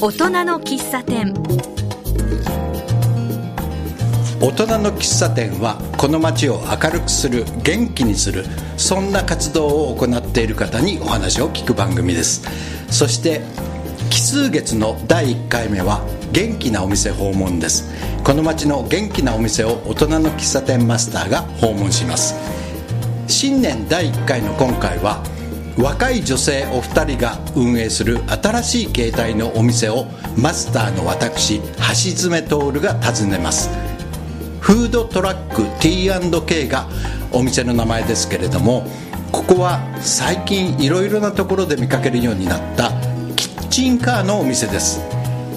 大人の喫茶店。大人の喫茶店はこの街を明るくする元気にするそんな活動を行っている方にお話を聞く番組です。そして奇数月の第1回目は元気なお店訪問です。この街の元気なお店を大人の喫茶店マスターが訪問します。新年第1回の今回は若い女性お二人が運営する新しい形態のお店をマスターの私橋爪徹が訪ねます。フードトラック T&K がお店の名前ですけれどもここは最近いろいろなところで見かけるようになったキッチンカーのお店です、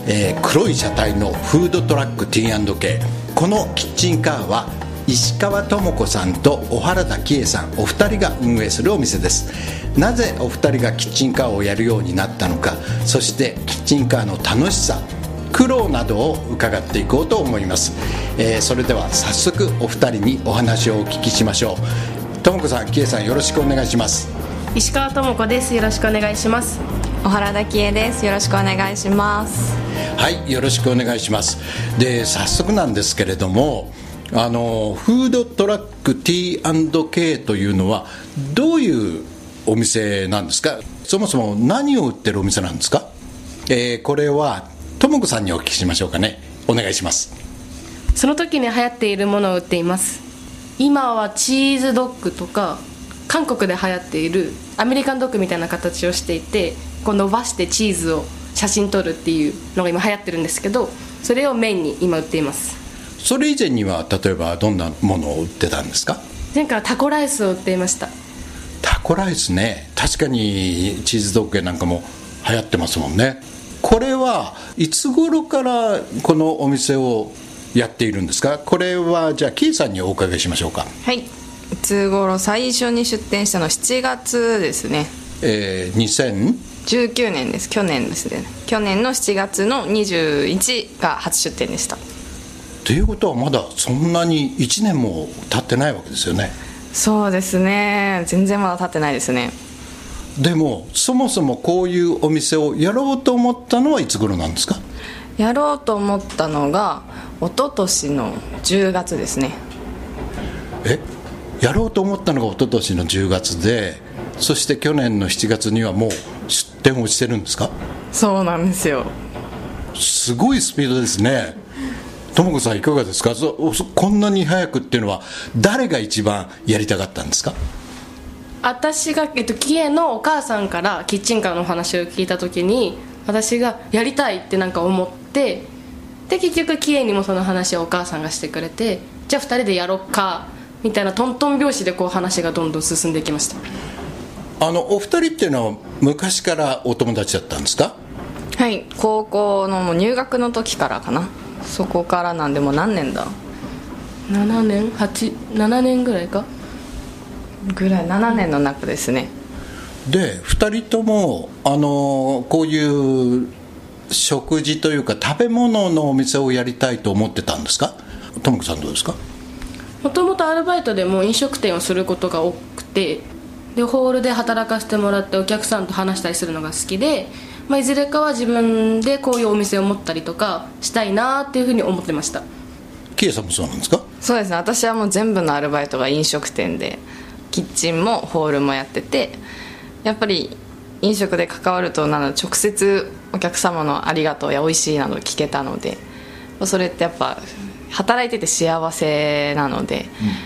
えー黒い車体のフードトラック T&K このキッチンカーは石川智子さんと小原田喜恵さんお二人が運営するお店です。なぜお二人がキッチンカーをやるようになったのかそしてキッチンカーの楽しさ苦労などを伺っていこうと思います、えーそれでは早速お二人にお話をお聞きしましょう。智子さん喜恵さんよろしくお願いします。石川智子です。よろしくお願いします。小原田喜恵です。よろしくお願いします。はいよろしくお願いします。で早速なんですけれどもあのフードトラック T&K というのはどういうお店なんですか？そもそも何を売ってるお店なんですか、えーこれは智子さんにお聞きしましょうかね。お願いします。その時に流行っているものを売っています。今はチーズドッグとか韓国で流行っているアメリカンドッグみたいな形をしていてこう伸ばしてチーズを写真撮るっていうのが今流行ってるんですけどそれをメインに今売っています。それ以前には例えばどんなものを売ってたんですか？前回はタコライスを売っていましたタコライスね。確かにチーズドッグなんかも流行ってますもんね。これはいつ頃からこのお店をやっているんですか？これはじゃあキーさんにお伺いしましょうか、はい。いつ頃最初に出店したの？7月ですね。えー、2000 19年です。去年ですね。去年の7月の21が初出店でした。ということはまだそんなに1年も経ってないわけですよねそうですね。全然まだ経ってないですね。でもそもそもこういうお店をやろうと思ったのはいつ頃なんですか？やろうと思ったのが一昨年の10月ですね。え？やろうと思ったのが一昨年の10月でそして去年の7月にはもう出店をしてるんですか？そうなんですよ。すごいスピードですねとも子さんいかがですか？そそこんなに早くっていうのは誰が一番やりたかったんですか？私が、えっと、キエのお母さんからキッチンカーのお話を聞いた時に私がやりたいってなんか思ってで結局キエにもその話をお母さんがしてくれてじゃあ2人でやろっかみたいなトントン拍子でこう話がどんどん進んでいきました。あのお二人っていうのは昔からお友達だったんですか？はい高校のもう入学の時からかなそこからなんでもう何年だ？7年？87年ぐらいか？ぐらい。7年の中ですね。で2人ともあのこういう食事というか食べ物のお店をやりたいと思ってたんですか？とも子さんどうですか？もともとアルバイトでも飲食店をすることが多くてでホールで働かせてもらってお客さんと話したりするのが好きで、まあ、いずれかは自分でこういうお店を持ったりとかしたいなっていうふうに思ってました。キエさんもそうなんですか？そうですね。私はもう全部のアルバイトが飲食店でキッチンもホールもやっててやっぱり飲食で関わるとなの直接お客様のありがとうや美味しいなど聞けたのでそれってやっぱ働いてて幸せなので、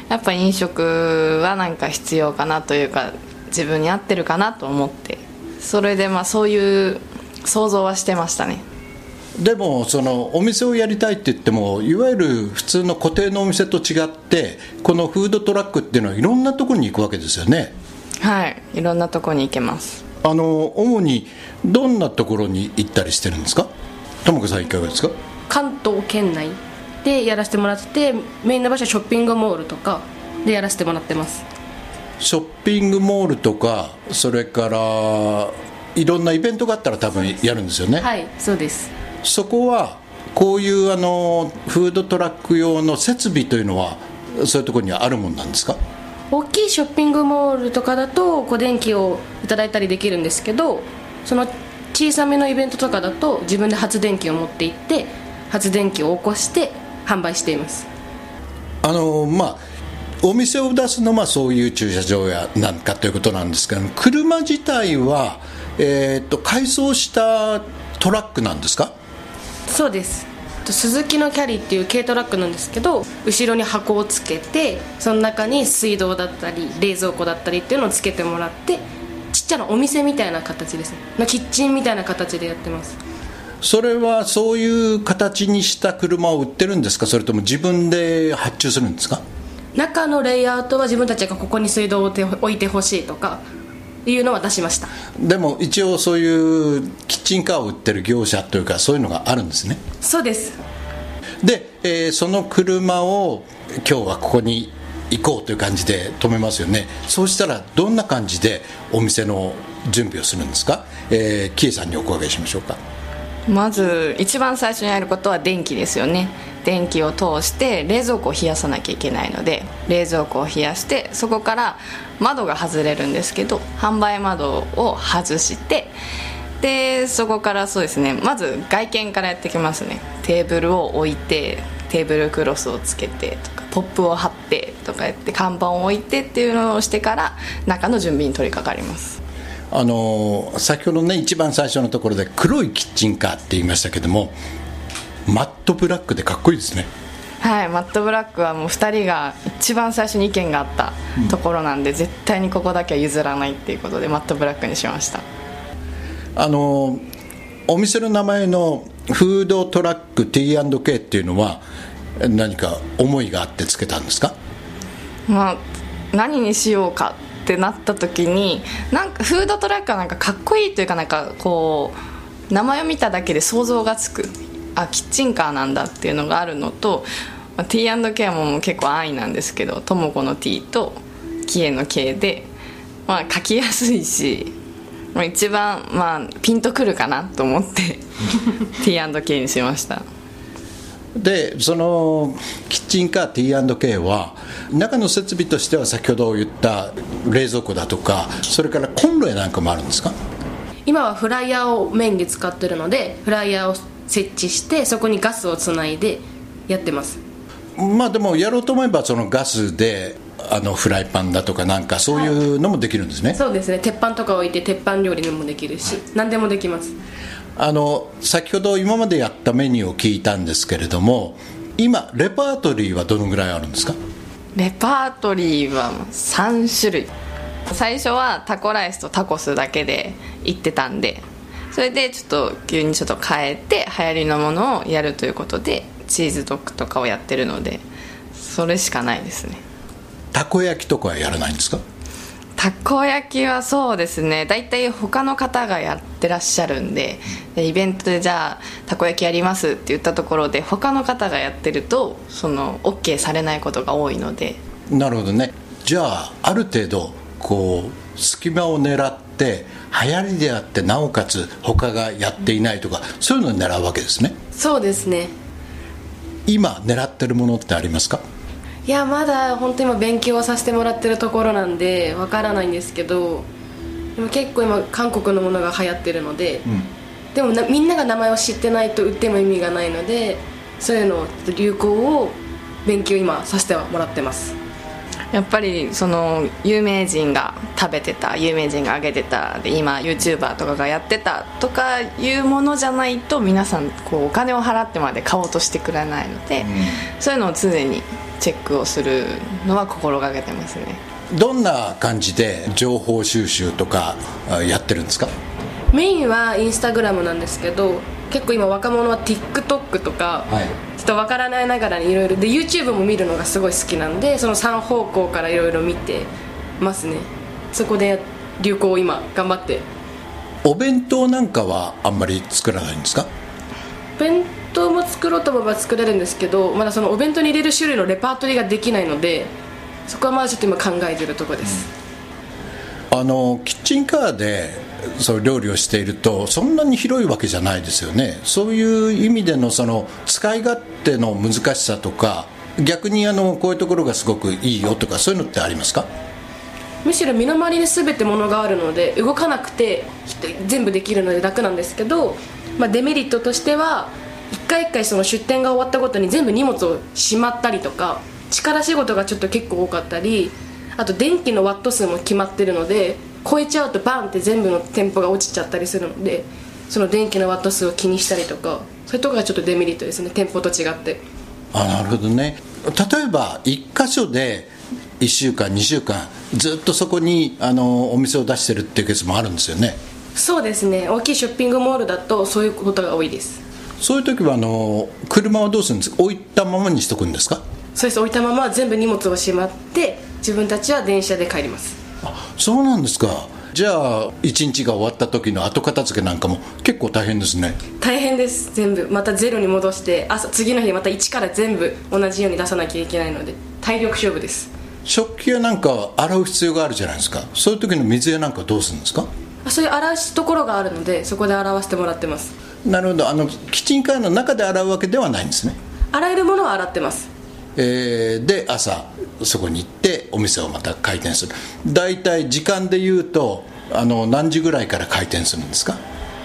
やっぱ飲食はなんか必要かなというか自分に合ってるかなと思ってそれでまあそういう想像はしてましたね。でもそのお店をやりたいって言ってもいわゆる普通の固定のお店と違ってこのフードトラックっていうのはいろんなところに行くわけですよね。はい。いろんなとこに行けます。あの主にどんなところに行ったりしてるんですか？とも子さんいかがですか？関東圏内でやらせてもらっててメインの場所はショッピングモールとかでやらせてもらってますショッピングモールとかそれからいろんなイベントがあったら多分やるんですよね、はいそうです。そこはこういうあのフードトラック用の設備というのはそういうところにはあるもんなんですか？大きいショッピングモールとかだとこう電気をいただいたりできるんですけどその小さめのイベントとかだと自分で発電機を持って行って発電機を起こして販売しています。あのまあお店を出すのはそういう駐車場やなんかということなんですけど車自体は、えー、と改装したトラックなんですか？そうです。スズキのキャリーっていう軽トラックなんですけど後ろに箱をつけてその中に水道だったり冷蔵庫だったりっていうのをつけてもらってちっちゃなお店みたいな形ですね。キッチンみたいな形でやってます。それはそういう形にした車を売ってるんですか？それとも自分で発注するんですか？中のレイアウトは自分たちがここに水道を置いてほしいとかいうのは出しました。でも一応そういうキッチンカーを売ってる業者というかそういうのがあるんですね。そうです。で、えー、その車を今日はここに行こうという感じで止めますよね。そうしたらどんな感じでお店の準備をするんですか、えー、キエさんにお伺いしましょうか。まず一番最初にやることは電気ですよね。電気を通して冷蔵庫を冷やさなきゃいけないので冷蔵庫を冷やしてそこから窓が外れるんですけど販売窓を外してでそこからそうですねまず外見からやってきますね。テーブルを置いてテーブルクロスをつけてとかポップを貼ってとかやって看板を置いてっていうのをしてから中の準備に取り掛かります。あの先ほどね一番最初のところで黒いキッチンカーって言いましたけどもマットブラックでかっこいいですね。はいマットブラックはもう2人が一番最初に意見があったところなんで、うん、絶対にここだけは譲らないっていうことでマットブラックにしました。あのお店の名前のフードトラック T&K っていうのは何か思いがあってつけたんですか？まあ何にしようかってなった時になんかフードトラックはなんかかっこいいというかなんかこう名前を見ただけで想像がつくあキッチンカーなんだっていうのがあるのと、まあ、T&K も結構安易なんですけどとも子の T とキエの K で、まあ、書きやすいし、まあ、一番、まあ、ピンとくるかなと思って T&K にしました。でそのキッチンカー T&K は中の設備としては先ほど言った冷蔵庫だとかそれからコンロやなんかもあるんですか？今はフライヤーをメインで使ってるのでフライヤーを設置してそこにガスをつないでやってますまあでもやろうと思えばそのガスであのフライパンだとかなんかそういうのもできるんですね、はい、そうですね。鉄板とか置いて鉄板料理にもできるし。何でもできます。あの先ほど今までやったメニューを聞いたんですけれども今レパートリーはどのぐらいあるんですか？レパートリーは3種類。最初はタコライスとタコスだけで行ってたんでそれでちょっと急にちょっと変えて流行りのものをやるということでチーズドッグとかをやってるのでそれしかないですね。たこ焼きとかはやらないんですか？たこ焼きはそうですね。大体他の方がやってらっしゃるんでイベントでじゃあたこ焼きやりますって言ったところで他の方がやってるとその OK されないことが多いので。なるほどね。じゃあある程度こう隙間を狙って流行りであってなおかつ他がやっていないとかそういうのを狙うわけですね。そうですね今狙ってるものってありますか？いやまだ本当今勉強させてもらってるところなんでわからないんですけどでも結構今韓国のものが流行ってるので、うん、でもみんなが名前を知ってないと売っても意味がないのでそういうの流行を勉強今させてもらってますやっぱりその有名人が食べてた有名人があげてたで今 YouTuber とかがやってたとかいうものじゃないと皆さんこうお金を払ってまで買おうとしてくれないので、うん、そういうのを常にチェックをするのは心がけてますね。どんな感じで情報収集とかやってるんですか？メインはインスタグラムなんですけど結構今若者は TikTok とか、はい、ちょっとわからないながらにいろいろで YouTube も見るのがすごい好きなんでその3方向からいろいろ見てますね。そこで流行を今頑張って。お弁当なんかはあんまり作らないんですか？弁当も作ろうと思えば作れるんですけどまだそのお弁当に入れる種類のレパートリーができないのでそこはまだちょっと今考えてるとこです、うん、あのキッチンカーでそう料理をしているとそんなに広いわけじゃないですよね。そういう意味でのその使い勝手の難しさとか逆にあのこういうところがすごくいいよとかそういうのってありますか？むしろ身の回りに全て物があるので動かなくて全部できるので楽なんですけど、まあ、デメリットとしては一回一回その出店が終わったごとに全部荷物をしまったりとか力仕事がちょっと結構多かったりあと電気のワット数も決まってるので超えちゃうとバンって全部の店舗が落ちちゃったりするのでその電気のワット数を気にしたりとかそういうところがちょっとデメリットですね。店舗と違って。あなるほどね。例えば1箇所で1週間2週間ずっとそこにあのお店を出してるっていうケースもあるんですよね。そうですね。大きいショッピングモールだとそういうことが多いです。そういう時はあの車はどうするんですか？置いたままにしとくんですか？そうです。置いたまま全部荷物をしまって自分たちは電車で帰ります。あそうなんですか。じゃあ1日が終わった時の後片付けなんかも結構大変ですね。大変です全部。またゼロに戻して朝次の日また1から全部同じように出さなきゃいけないので体力勝負です。食器やなんか洗う必要があるじゃないですか。そういう時の水やなんかどうするんですか？あそういう洗うところがあるのでそこで洗わせてもらってます。なるほど。あのキッチンカーの中で洗うわけではないんですね。洗えるものは洗ってますえーで朝そこに行ってお店をまた開店する。大体時間でいうとあの何時ぐらいから開店するんですか？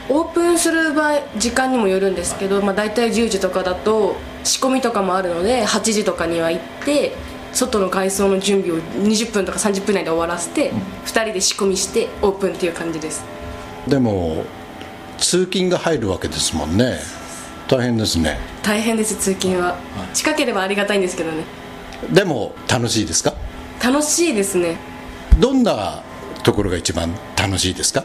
オープンする場合時間にもよるんですけど、まあ、大体10時とかだと仕込みとかもあるので8時とかには行って外の外装の準備を20分とか30分以内で終わらせて、2人で仕込みしてオープンっていう感じです。でも通勤が入るわけですもんね大変ですね。大変です通勤は。近ければありがたいんですけどね。でも楽しいですか？楽しいですね。どんなところが一番楽しいですか？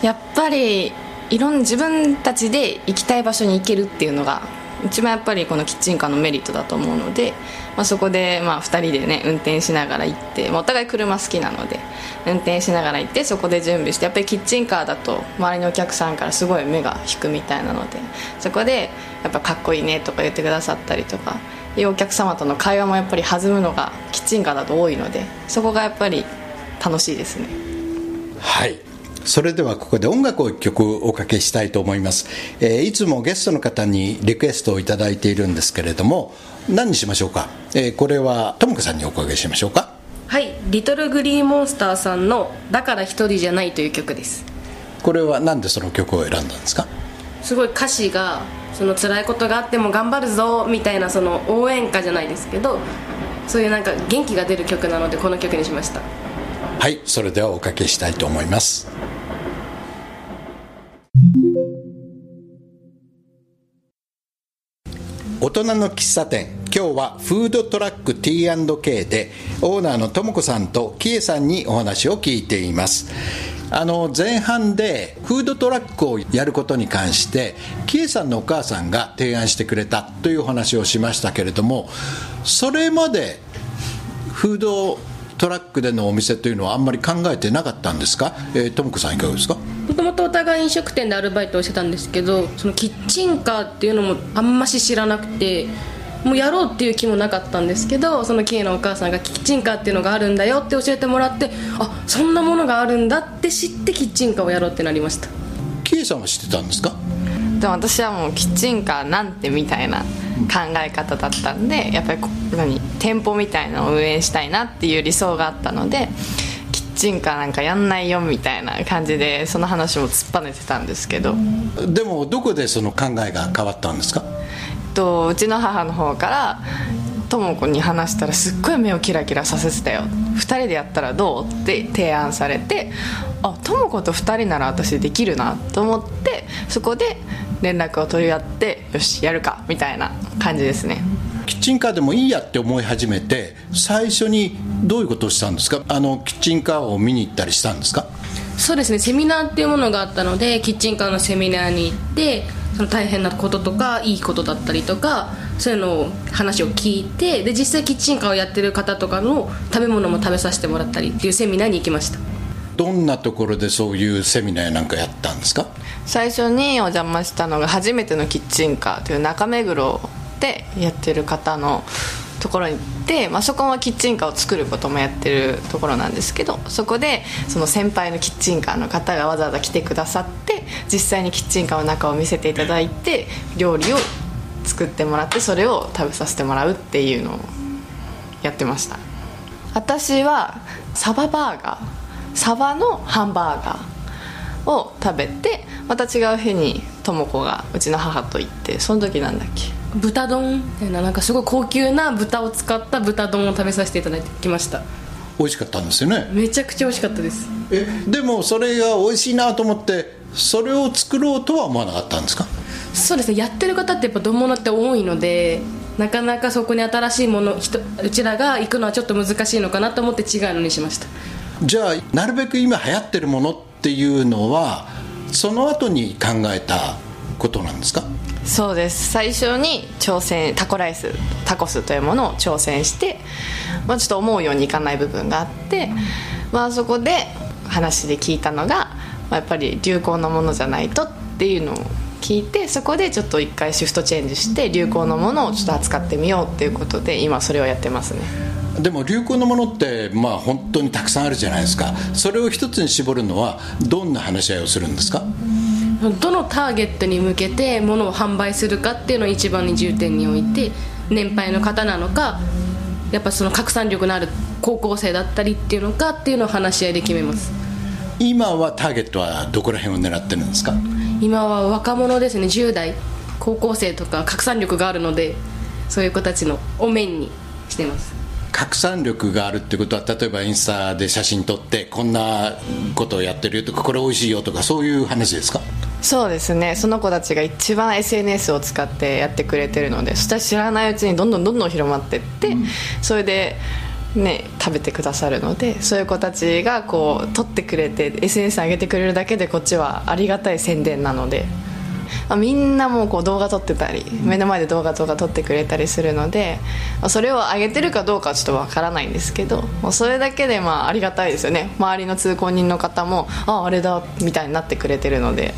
やっぱりいろんな自分たちで行きたい場所に行けるっていうのが一番やっぱりこのキッチンカーのメリットだと思うので、まあ、そこでまあ2人でね運転しながら行って、お互い車好きなので運転しながら行ってそこで準備してやっぱりキッチンカーだと周りのお客さんからすごい目が引くみたいなのでそこでやっぱかっこいいねとか言ってくださったりとかいうお客様との会話もやっぱり弾むのがキッチンカーだと多いのでそこがやっぱり楽しいですね。はい。それではここで音楽を一曲おかけしたいと思います、えーいつもゲストの方にリクエストをいただいているんですけれども何にしましょうか、えーこれはともかさんにおかけしましょうか？はい。リトルグリーンモンスターさんの「だから一人じゃない」という曲です。これは何でその曲を選んだんですか？すごい歌詞がその辛いことがあっても頑張るぞみたいなその応援歌じゃないですけどそういうなんか元気が出る曲なのでこの曲にしました。はい。それではおかけしたいと思います大人の喫茶店。今日はフードトラック T&K でオーナーのとも子さんとキエさんにお話を聞いています。あの前半でフードトラックをやることに関してキエさんのお母さんが提案してくれたというお話をしましたけれどもそれまでフードトラックでのお店というのはあんまり考えてなかったんですか、えー、とも子さんいかがですか？もともとお互い飲食店でアルバイトをしてたんですけどそのキッチンカーっていうのもあんまし知らなくてもうやろうっていう気もなかったんですけどそのキエのお母さんがキッチンカーっていうのがあるんだよって教えてもらってあそんなものがあるんだって知ってキッチンカーをやろうってなりました。キエさんは知ってたんですか？でも私はもうキッチンカーなんてみたいな考え方だったんでやっぱりこ何店舗みたいなのを運営したいなっていう理想があったのでキッチンカーなんかやんないよみたいな感じでその話も突っぱねてたんですけど、でもどこでその考えが変わったんですか？えっとうちの母の方からとも子に話したらすっごい目をキラキラさせてたよ。2人でやったらどう？って提案されてあとも子と2人なら私できるなと思ってそこで連絡を取り合ってよしやるかみたいな感じですね。キッチンカーでもいいやって思い始めて最初にどういうことをしたんですか？あのキッチンカーを見に行ったりしたんですか？そうですねセミナーっていうものがあったのでキッチンカーのセミナーに行ってその大変なこととかいいことだったりとかそういうのを話を聞いてで実際キッチンカーをやってる方とかの食べ物も食べさせてもらったりっていうセミナーに行きました。どんなところでそういうセミナーなんかやったんですか？最初にお邪魔したのが初めてのキッチンカーという中目黒でやってる方のところに行って、まあ、そこはキッチンカーを作ることもやってるところなんですけどそこでその先輩のキッチンカーの方がわざわざ来てくださって実際にキッチンカーの中を見せていただいて料理を作ってもらってそれを食べさせてもらうっていうのをやってました。私はサババーガーサバのハンバーガーを食べてまた違う日にとも子がうちの母と行ってその時なんだっけ？豚丼みたいな。なんかすごい高級な豚を使った豚丼を食べさせていただいてきました。美味しかったんですよね？めちゃくちゃ美味しかったです。えでもそれが美味しいなと思ってそれを作ろうとは思わなかったんですか？そうですね。やってる方ってやっぱ丼物って多いのでなかなかそこに新しいもの人うちらが行くのはちょっと難しいのかなと思って違うのにしました。じゃあなるべく今流行ってるものっていうのはその後に考えたことなんですか？そうです。最初に挑戦タコライスタコスというものを挑戦して、まあ、ちょっと思うようにいかない部分があって、まあ、そこで話で聞いたのが、まあ、やっぱり流行のものじゃないとっていうのを聞いてそこでちょっと一回シフトチェンジして流行のものをちょっと扱ってみようっていうことで今それをやってますね。でも流行のものってまあ本当にたくさんあるじゃないですか。それを一つに絞るのはどんな話し合いをするんですか？どのターゲットに向けて物を販売するかっていうのを一番に重点に置いて年配の方なのかやっぱその拡散力のある高校生だったりっていうのかっていうのを話し合いで決めます。今はターゲットはどこら辺を狙ってるんですか？今は若者ですね。10代高校生とか拡散力があるのでそういう子たちのお面にしてます拡散力があるってことは例えばインスタで写真撮ってこんなことをやってるよとかこれ美味しいよとかそういう話ですか？そうですね。その子たちが一番 SNS を使ってやってくれてるのでそしたら知らないうちにどんどんどんどん広まっていって、それでね食べてくださるのでそういう子たちがこう撮ってくれて SNS に上げてくれるだけでこっちはありがたい宣伝なので、まあみんなもうこう動画撮ってたり目の前で動画とか撮ってくれたりするので、まあそれを上げてるかどうかはちょっとわからないんですけどもうそれだけでまあありがたいですよね。周りの通行人の方もああれだみたいになってくれてるので。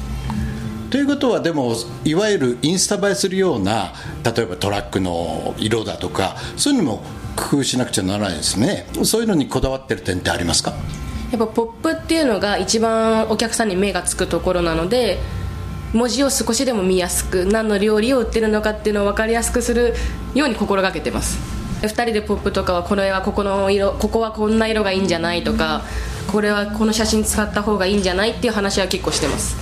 ということはでもいわゆるインスタ映えするような例えばトラックの色だとかそういうのも工夫しなくちゃならないですね。そういうのにこだわってる点ってありますか？やっぱポップっていうのが一番お客さんに目がつくところなので文字を少しでも見やすく何の料理を売ってるのかっていうのを分かりやすくするように心がけてます。2人でポップとかはこれはここの色ここはこんな色がいいんじゃないとかこれはこの写真使った方がいいんじゃないっていう話は結構してます。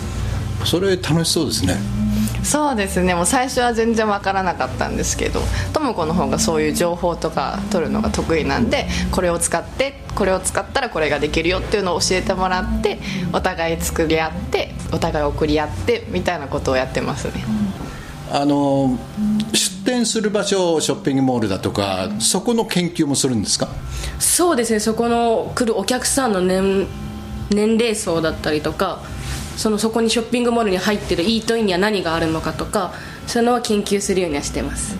それ楽しそうですね。そうですね。もう最初は全然わからなかったんですけどとも子の方がそういう情報とか取るのが得意なんでこれを使ってこれを使ったらこれができるよっていうのを教えてもらってお互い作り合ってお互い送り合ってみたいなことをやってますね。あの出店する場所ショッピングモールだとかそこの研究もするんですか？そうですね。そこの来るお客さんの年年齢層だったりとかそのそこにショッピングモールに入ってるイートインには何があるのかとかそういうのは研究するようにはしてます。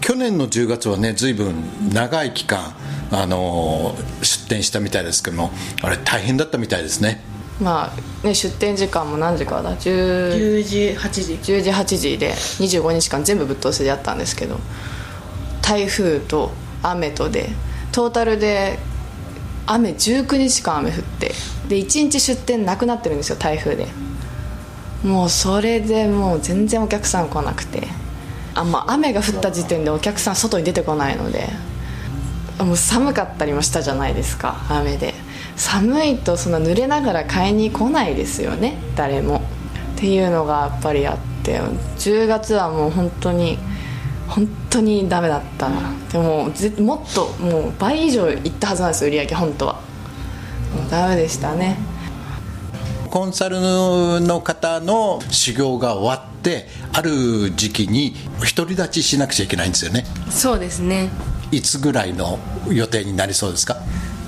去年の10月はね随分長い期間あの出店したみたいですけどもあれ大変だったみたいですね。まあね出店時間も何時からだ？10 10時8時。10時8時で25日間全部ぶっ通しでやったんですけど台風と雨とでトータルで雨19日間雨降ってで1日出店なくなってるんですよ台風で。もうそれでもう全然お客さん来なくて。あん、ま、雨が降った時点でお客さん外に出てこないので。もう寒かったりもしたじゃないですか雨で。寒いとそんな濡れながら買いに来ないですよね誰も。っていうのがやっぱりあって10月はもう本当に本当にダメだった。なでもぜもっともう倍以上いったはずなんですよ売り上げ本当は。もうダメでしたね。コンサルの方の修行が終わってある時期に独り立ちしなくちゃいけないんですよね。そうですね。いつぐらいの予定になりそうですか？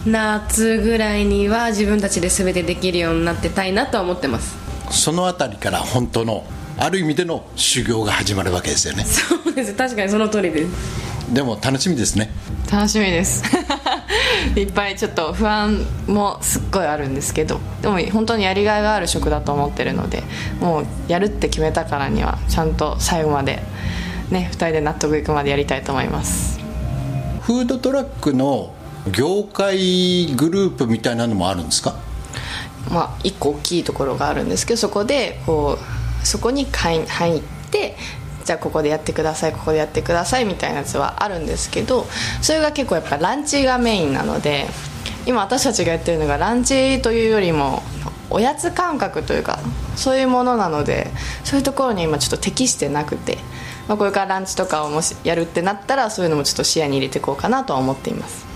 夏ぐらいには自分たちで全てできるようになってたいなとは思ってます。そのあたりから本当のある意味での修行が始まるわけですよね。そうです。確かにその通りです。でも楽しみですね。楽しみです。いっぱいちょっと不安もすっごいあるんですけど。でも本当にやりがいがある職だと思ってるのでもうやるって決めたからにはちゃんと最後までね2人で納得いくまでやりたいと思います。フードトラックの業界グループみたいなのもあるんですか？まあ一個大きいところがあるんですけどそこでこうそこに入ってじゃあここでやってくださいここでやってくださいみたいなやつはあるんですけどそれが結構やっぱランチがメインなので今私たちがやってるのがランチというよりもおやつ感覚というかそういうものなのでそういうところに今ちょっと適してなくて、まあ、これからランチとかをもしやるってなったらそういうのもちょっと視野に入れていこうかなとは思っています。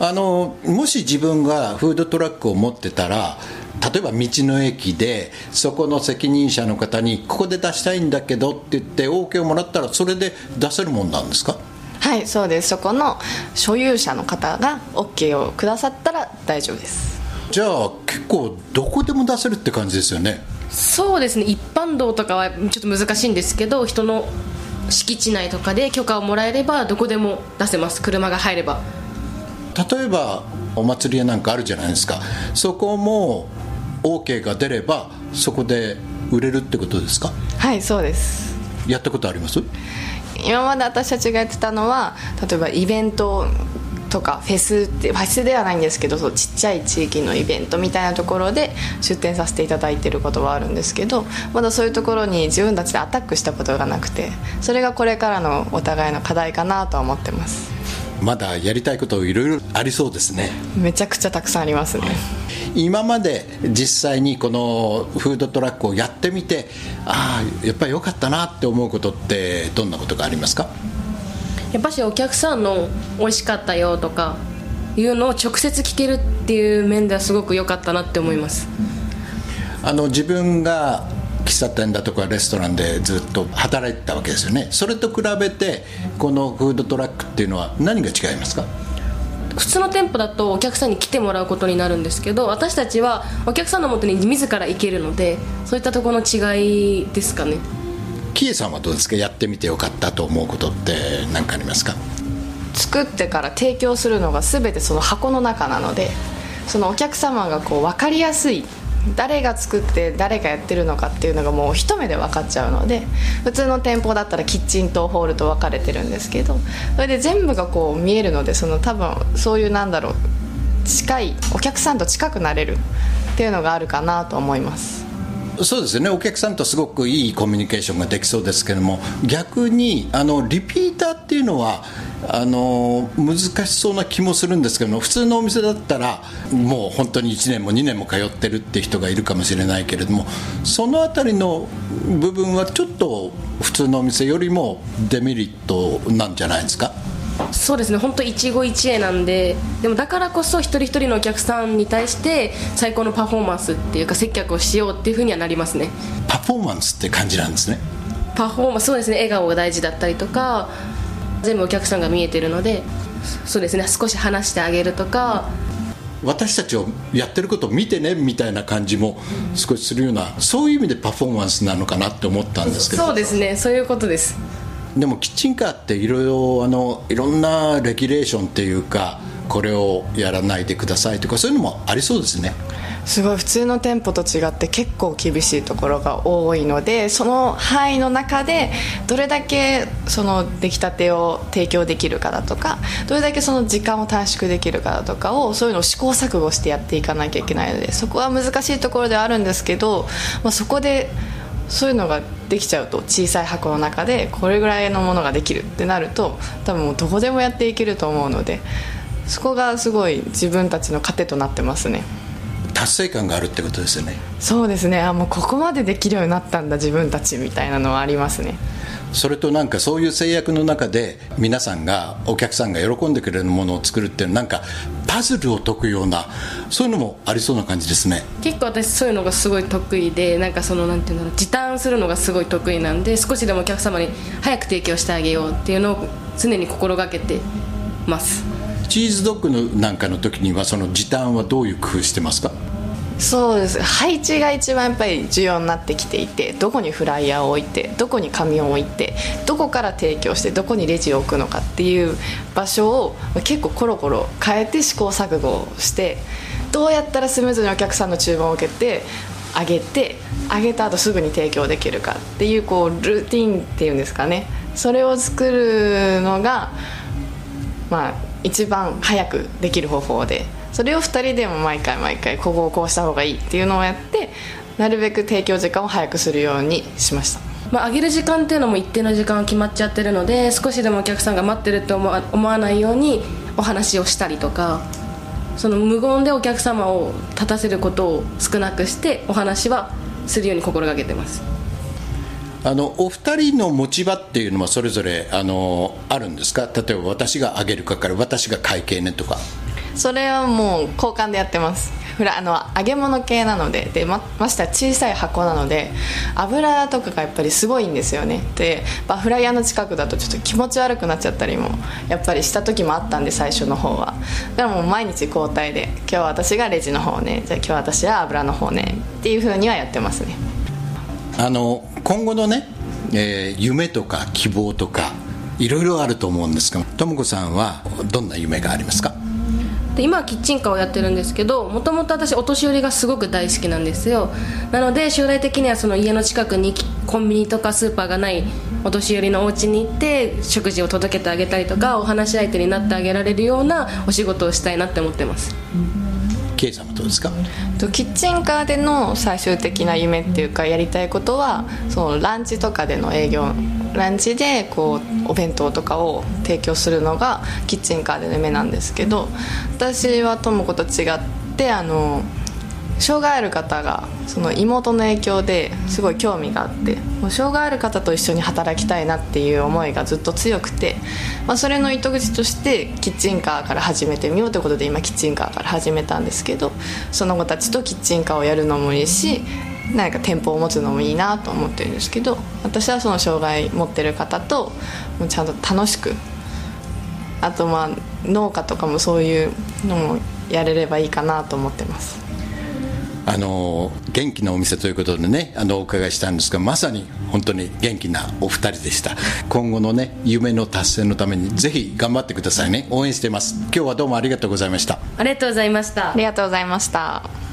あのもし自分がフードトラックを持ってたら例えば道の駅でそこの責任者の方にここで出したいんだけどって言って OK をもらったらそれで出せるもんなんですか？はいそうです。そこの所有者の方が OK をくださったら大丈夫です。じゃあ結構どこでも出せるって感じですよね。そうですね。一般道とかはちょっと難しいんですけど人の敷地内とかで許可をもらえればどこでも出せます。車が入れば。例えばお祭りやなんかあるじゃないですか。そこも OK が出ればそこで売れるってことですか？はいそうです。やったことあります？今まで私たちがやってたのは例えばイベントとかフェスってフェスではないんですけどそうちっちゃい地域のイベントみたいなところで出展させていただいてることはあるんですけどまだそういうところに自分たちでアタックしたことがなくてそれがこれからのお互いの課題かなとは思ってます。まだやりたいこといろいろありそうですね。めちゃくちゃたくさんありますね今まで実際にこのフードトラックをやってみてああやっぱり良かったなって思うことってどんなことがありますか？やっぱしお客さんの美味しかったよとかいうのを直接聞けるっていう面ではすごく良かったなって思います。あの自分が喫茶店だとかレストランでずっと働いてたわけですよね。それと比べてこのフードトラックっていうのは何が違いますか？普通の店舗だとお客さんに来てもらうことになるんですけど私たちはお客さんのもとに自ら行けるのでそういったところの違いですかね。キエさんはどうですか？やってみてよかったと思うことって何かありますか？作ってから提供するのが全てその箱の中なのでそのお客様がこう分かりやすい誰が作って誰がやってるのかっていうのがもう一目で分かっちゃうので普通の店舗だったらキッチンとホールと分かれてるんですけどそれで全部がこう見えるのでその多分そういうなんだろう近いお客さんと近くなれるっていうのがあるかなと思います。そうですね。お客さんとすごくいいコミュニケーションができそうですけども逆にあのリピーターっていうのはあの難しそうな気もするんですけども普通のお店だったらもう本当に1年も2年も通ってるって人がいるかもしれないけれどもその辺りの部分はちょっと普通のお店よりもデメリットなんじゃないですか？そうですね。本当一期一会なんででもだからこそ一人一人のお客さんに対して最高のパフォーマンスっていうか接客をしようっていうふうにはなりますね。パフォーマンスって感じなんですね。パフォーマンスそうですね。笑顔が大事だったりとか全部お客さんが見えてるのでそうですね少し話してあげるとか。私たちをやってることを見てねみたいな感じも少しするようなそういう意味でパフォーマンスなのかなって思ったんですけど。そうですねそういうことです。でもキッチンカーっていろいろあのいろんなレギュレーションっていうかこれをやらないでくださいとかそういうのもありそうですね。すごい普通の店舗と違って結構厳しいところが多いのでその範囲の中でどれだけその出来たてを提供できるかだとかどれだけその時間を短縮できるかだとかをそういうのを試行錯誤してやっていかなきゃいけないのでそこは難しいところではあるんですけど、まあ、そこでそういうのができちゃうと小さい箱の中でこれぐらいのものができるってなると多分もうどこでもやっていけると思うのでそこがすごい自分たちの糧となってますね。達成感があるってことですよね。そうですね。あもうここまでできるようになったんだ自分たちみたいなのはありますね。それとなんかそういう制約の中で皆さんがお客さんが喜んでくれるものを作るっていうなんかパズルを解くようなそういうのもありそうな感じですね。結構私そういうのがすごい得意でなんかそのなんていうんだろう時短するのがすごい得意なんで少しでもお客様に早く提供してあげようっていうのを常に心がけてますチーズドッグのなんかの時にはその時短はどういう工夫してますか？そうです。配置が一番やっぱり重要になってきていてどこにフライヤーを置いてどこに紙を置いてどこから提供してどこにレジを置くのかっていう場所を結構コロコロ変えて試行錯誤をしてどうやったらスムーズにお客さんの注文を受けてあげてあげた後すぐに提供できるかっていうこうルーティンっていうんですかね。それを作るのがまあ一番早くできる方法でそれを2人でも毎回毎回ここをこうした方がいいっていうのをやってなるべく提供時間を早くするようにしました。まあ、上げる時間っていうのも一定の時間が決まっちゃってるので少しでもお客さんが待ってるって思わ思わないようにお話をしたりとかその無言でお客様を立たせることを少なくしてお話はするように心がけてます。あのお二人の持ち場っていうのはそれぞれあのあるんですか？例えば私が上げる係私が会計ねとか。それはもう交換でやってます。フラあの揚げ物系なので。でまましては小さい箱なので油とかがやっぱりすごいんですよね。でまあフライヤーの近くだとちょっと気持ち悪くなっちゃったりもやっぱりした時もあったんで最初の方は。だからもう毎日交代で今日は私がレジの方ね。じゃあ今日は私は油の方ね。っていうふうにはやってますね。あの今後のね、えー夢とか希望とかいろいろあると思うんですがとも子さんはどんな夢がありますか？今はキッチンカーをやってるんですけどもともと私お年寄りがすごく大好きなんですよ。なので将来的にはその家の近くにコンビニとかスーパーがないお年寄りのお家に行って食事を届けてあげたりとかお話し相手になってあげられるようなお仕事をしたいなって思ってます。ケイさんはどうですか？キッチンカーでの最終的な夢っていうかやりたいことはそのランチとかでの営業ランチでこうお弁当とかを提供するのがキッチンカーでの夢なんですけど私はともこと違ってあの障害ある方がその妹の影響ですごい興味があってもう障害ある方と一緒に働きたいなっていう思いがずっと強くて、まあ、それの糸口としてキッチンカーから始めてみようということで今キッチンカーから始めたんですけどその子たちとキッチンカーをやるのもいいし何か店舗を持つのもいいなと思ってるんですけど私はその障害持ってる方ともうちゃんと楽しくあとまあ農家とかもそういうのもやれればいいかなと思ってます。あの元気なお店ということでねあのお伺いしたんですがまさに本当に元気なお二人でした。今後のね夢の達成のためにぜひ頑張ってくださいね。応援してます。今日はどうもありがとうございました。ありがとうございました。ありがとうございました